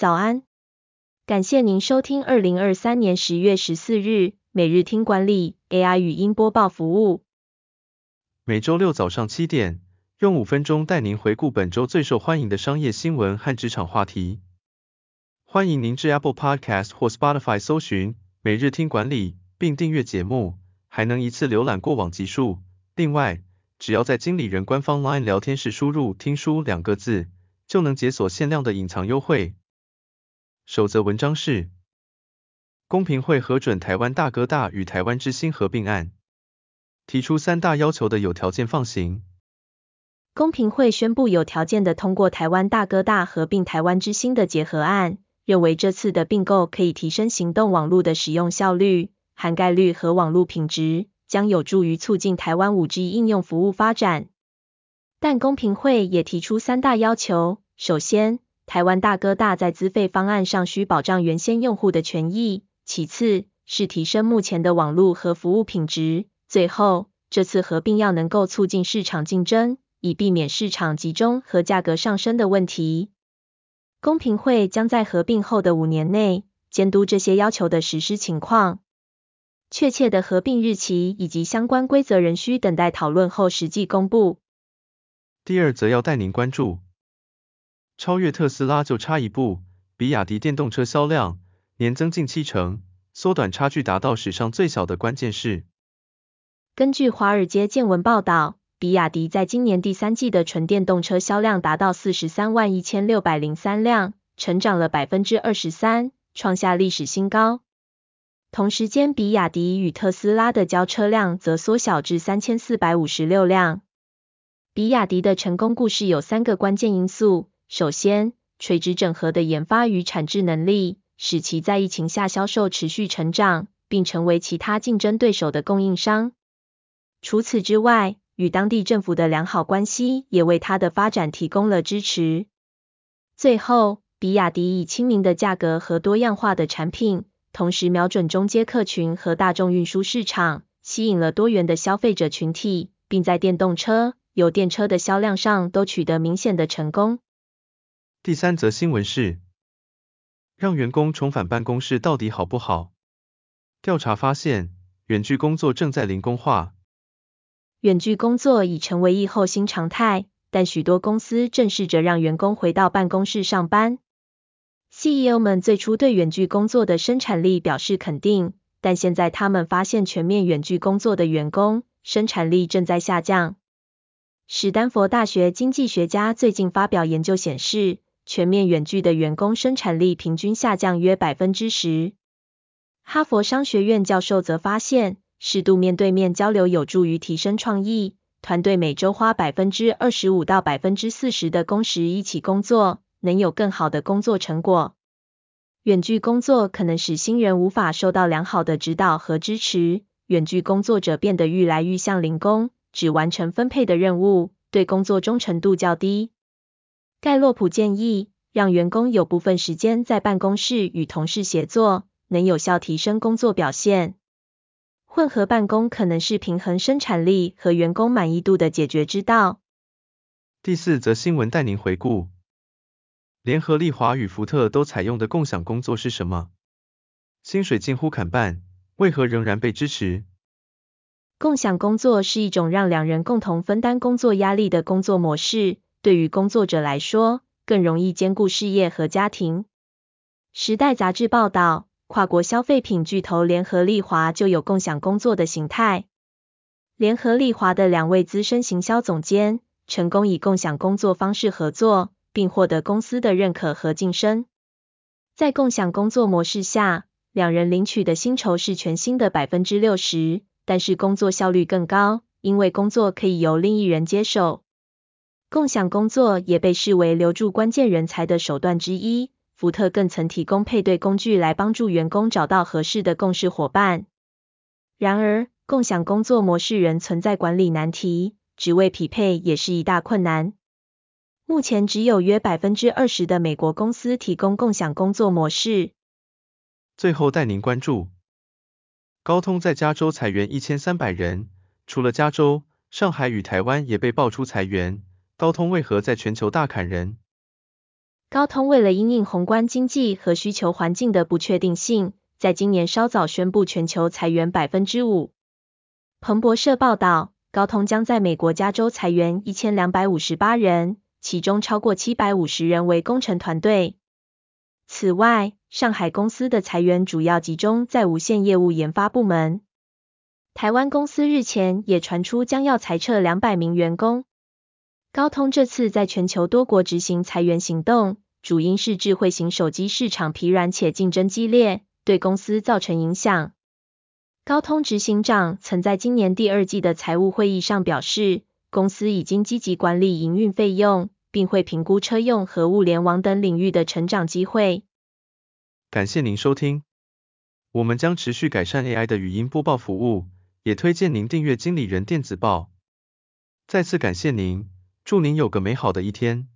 早安，感谢您收听二零二三年十月十四日每日听管理 AI 语音播报服务。每周六早上七点，用五分钟带您回顾本周最受欢迎的商业新闻和职场话题。欢迎您至 Apple Podcast 或 Spotify 搜寻每日听管理，并订阅节目，还能一次浏览过往集数。另外，只要在经理人官方 LINE 聊天室输入“听书”两个字，就能解锁限量的隐藏优惠。守则文章是：公平会核准台湾大哥大与台湾之星合并案，提出三大要求的有条件放行。公平会宣布有条件的通过台湾大哥大合并台湾之星的结合案，认为这次的并购可以提升行动网络的使用效率、涵盖率和网络品质。将有助于促进台湾 5G 应用服务发展，但公平会也提出三大要求：首先，台湾大哥大在资费方案上需保障原先用户的权益；其次，是提升目前的网络和服务品质；最后，这次合并要能够促进市场竞争，以避免市场集中和价格上升的问题。公平会将在合并后的五年内监督这些要求的实施情况。确切的合并日期以及相关规则仍需等待讨论后实际公布。第二则要带您关注，超越特斯拉就差一步，比亚迪电动车销量年增近七成，缩短差距达到史上最小的关键是。根据华尔街见闻报道，比亚迪在今年第三季的纯电动车销量达到四十三万一千六百零三辆，成长了百分之二十三，创下历史新高。同时间，比亚迪与特斯拉的交车量则缩小至三千四百五十六辆。比亚迪的成功故事有三个关键因素：首先，垂直整合的研发与产制能力，使其在疫情下销售持续成长，并成为其他竞争对手的供应商。除此之外，与当地政府的良好关系也为它的发展提供了支持。最后，比亚迪以亲民的价格和多样化的产品。同时瞄准中阶客群和大众运输市场，吸引了多元的消费者群体，并在电动车、油电车的销量上都取得明显的成功。第三则新闻是，让员工重返办公室到底好不好？调查发现，远距工作正在零工化。远距工作已成为疫后新常态，但许多公司正试着让员工回到办公室上班。CEO 们最初对远距工作的生产力表示肯定，但现在他们发现全面远距工作的员工生产力正在下降。史丹佛大学经济学家最近发表研究显示，全面远距的员工生产力平均下降约百分之十。哈佛商学院教授则发现，适度面对面交流有助于提升创意，团队每周花百分之二十五到百分之四十的工时一起工作。能有更好的工作成果。远距工作可能使新人无法受到良好的指导和支持，远距工作者变得愈来愈像零工，只完成分配的任务，对工作忠诚度较低。盖洛普建议，让员工有部分时间在办公室与同事协作，能有效提升工作表现。混合办公可能是平衡生产力和员工满意度的解决之道。第四则新闻带您回顾。联合利华与福特都采用的共享工作是什么？薪水近乎砍半，为何仍然被支持？共享工作是一种让两人共同分担工作压力的工作模式，对于工作者来说，更容易兼顾事业和家庭。时代杂志报道，跨国消费品巨头联合利华就有共享工作的形态。联合利华的两位资深行销总监，成功以共享工作方式合作。并获得公司的认可和晋升。在共享工作模式下，两人领取的薪酬是全薪的百分之六十，但是工作效率更高，因为工作可以由另一人接手。共享工作也被视为留住关键人才的手段之一。福特更曾提供配对工具来帮助员工找到合适的共事伙伴。然而，共享工作模式仍存在管理难题，职位匹配也是一大困难。目前只有约百分之二十的美国公司提供共享工作模式。最后带您关注，高通在加州裁员一千三百人，除了加州，上海与台湾也被爆出裁员，高通为何在全球大砍人？高通为了因应宏观经济和需求环境的不确定性，在今年稍早宣布全球裁员百分之五。彭博社报道，高通将在美国加州裁员一千两百五十八人，其中超过七百五十人为工程团队。此外，上海公司的裁员主要集中在无线业务研发部门。台湾公司日前也传出将要裁撤两百名员工。高通这次在全球多国执行裁员行动，主因是智慧型手机市场疲软且竞争激烈，对公司造成影响。高通执行长曾在今年第二季的财务会议上表示，公司已经积极管理营运费用，并会评估车用和物联网等领域的成长机会。感谢您收听，我们将持续改善 AI 的语音播报服务，也推荐您订阅经理人电子报。再次感谢您。祝您有个美好的一天。